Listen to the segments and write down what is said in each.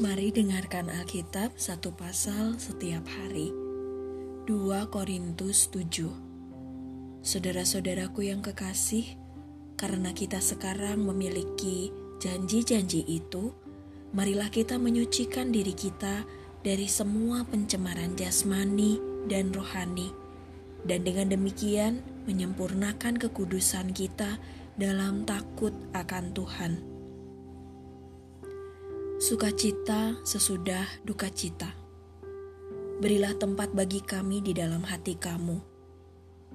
Mari dengarkan Alkitab satu pasal setiap hari. 2 Korintus 7 Saudara-saudaraku yang kekasih, karena kita sekarang memiliki janji-janji itu, marilah kita menyucikan diri kita dari semua pencemaran jasmani dan rohani, dan dengan demikian menyempurnakan kekudusan kita dalam takut akan Tuhan. Sukacita sesudah duka cita. Berilah tempat bagi kami di dalam hati kamu.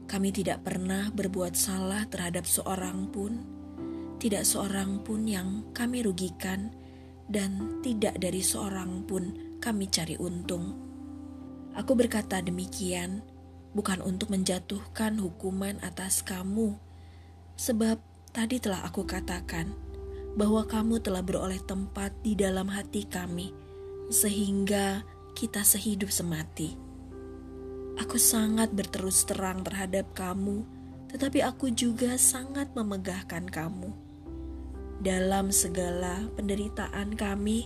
Kami tidak pernah berbuat salah terhadap seorang pun, tidak seorang pun yang kami rugikan, dan tidak dari seorang pun kami cari untung. Aku berkata demikian bukan untuk menjatuhkan hukuman atas kamu, sebab tadi telah aku katakan bahwa kamu telah beroleh tempat di dalam hati kami, sehingga kita sehidup semati. Aku sangat berterus terang terhadap kamu, tetapi aku juga sangat memegahkan kamu. Dalam segala penderitaan kami,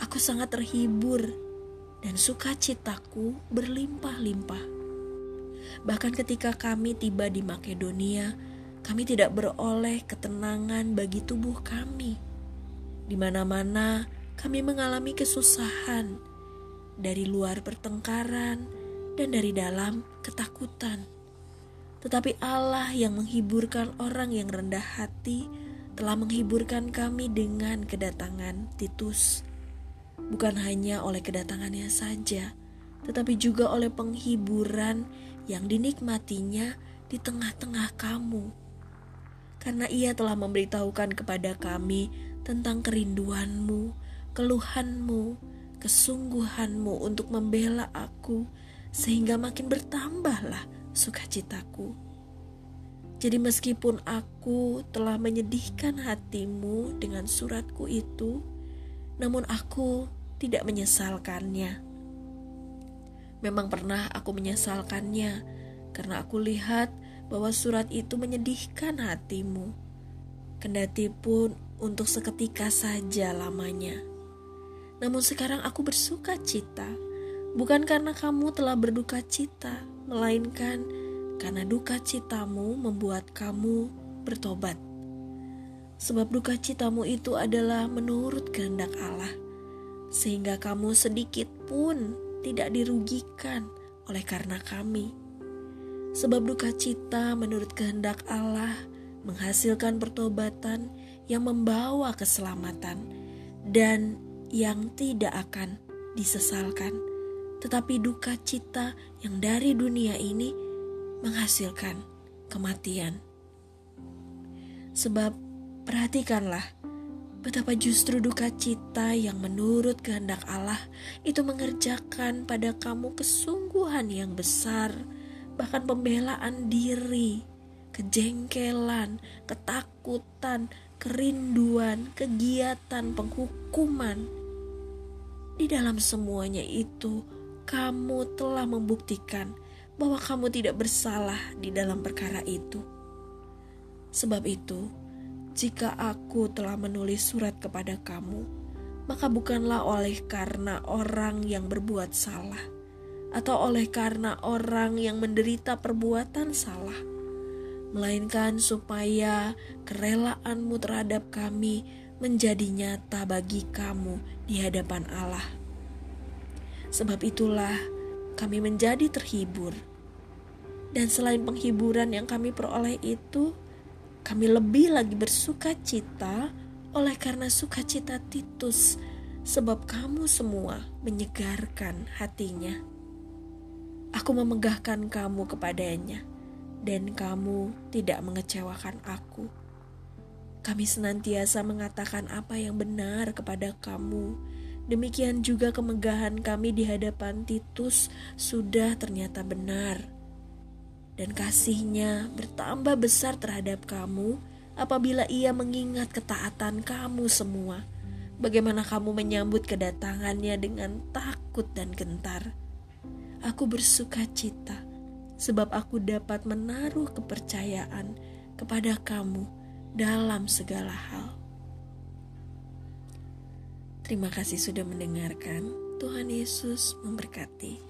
aku sangat terhibur dan sukacitaku berlimpah-limpah. Bahkan ketika kami tiba di Makedonia, kami tidak beroleh ketenangan bagi tubuh kami. Di mana-mana kami mengalami kesusahan dari luar pertengkaran dan dari dalam ketakutan. Tetapi Allah yang menghiburkan orang yang rendah hati telah menghiburkan kami dengan kedatangan Titus. Bukan hanya oleh kedatangannya saja, tetapi juga oleh penghiburan yang dinikmatinya di tengah-tengah kamu karena ia telah memberitahukan kepada kami tentang kerinduanmu, keluhanmu, kesungguhanmu untuk membela aku, sehingga makin bertambahlah sukacitaku. Jadi meskipun aku telah menyedihkan hatimu dengan suratku itu, namun aku tidak menyesalkannya. Memang pernah aku menyesalkannya, karena aku lihat bahwa surat itu menyedihkan hatimu. Kendati pun untuk seketika saja lamanya. Namun sekarang aku bersuka cita, bukan karena kamu telah berduka cita, melainkan karena duka citamu membuat kamu bertobat. Sebab duka citamu itu adalah menurut kehendak Allah, sehingga kamu sedikit pun tidak dirugikan oleh karena kami. Sebab duka cita menurut kehendak Allah menghasilkan pertobatan yang membawa keselamatan dan yang tidak akan disesalkan. Tetapi duka cita yang dari dunia ini menghasilkan kematian. Sebab perhatikanlah betapa justru duka cita yang menurut kehendak Allah itu mengerjakan pada kamu kesungguhan yang besar bahkan pembelaan diri, kejengkelan, ketakutan, kerinduan, kegiatan, penghukuman. Di dalam semuanya itu, kamu telah membuktikan bahwa kamu tidak bersalah di dalam perkara itu. Sebab itu, jika aku telah menulis surat kepada kamu, maka bukanlah oleh karena orang yang berbuat salah atau oleh karena orang yang menderita perbuatan salah, melainkan supaya kerelaanmu terhadap kami menjadi nyata bagi kamu di hadapan Allah. Sebab itulah kami menjadi terhibur. Dan selain penghiburan yang kami peroleh itu, kami lebih lagi bersuka cita oleh karena sukacita Titus, sebab kamu semua menyegarkan hatinya. Aku memegahkan kamu kepadanya, dan kamu tidak mengecewakan aku. Kami senantiasa mengatakan apa yang benar kepada kamu. Demikian juga kemegahan kami di hadapan Titus sudah ternyata benar. Dan kasihnya bertambah besar terhadap kamu apabila ia mengingat ketaatan kamu semua. Bagaimana kamu menyambut kedatangannya dengan takut dan gentar Aku bersuka cita sebab aku dapat menaruh kepercayaan kepada kamu dalam segala hal. Terima kasih sudah mendengarkan. Tuhan Yesus memberkati.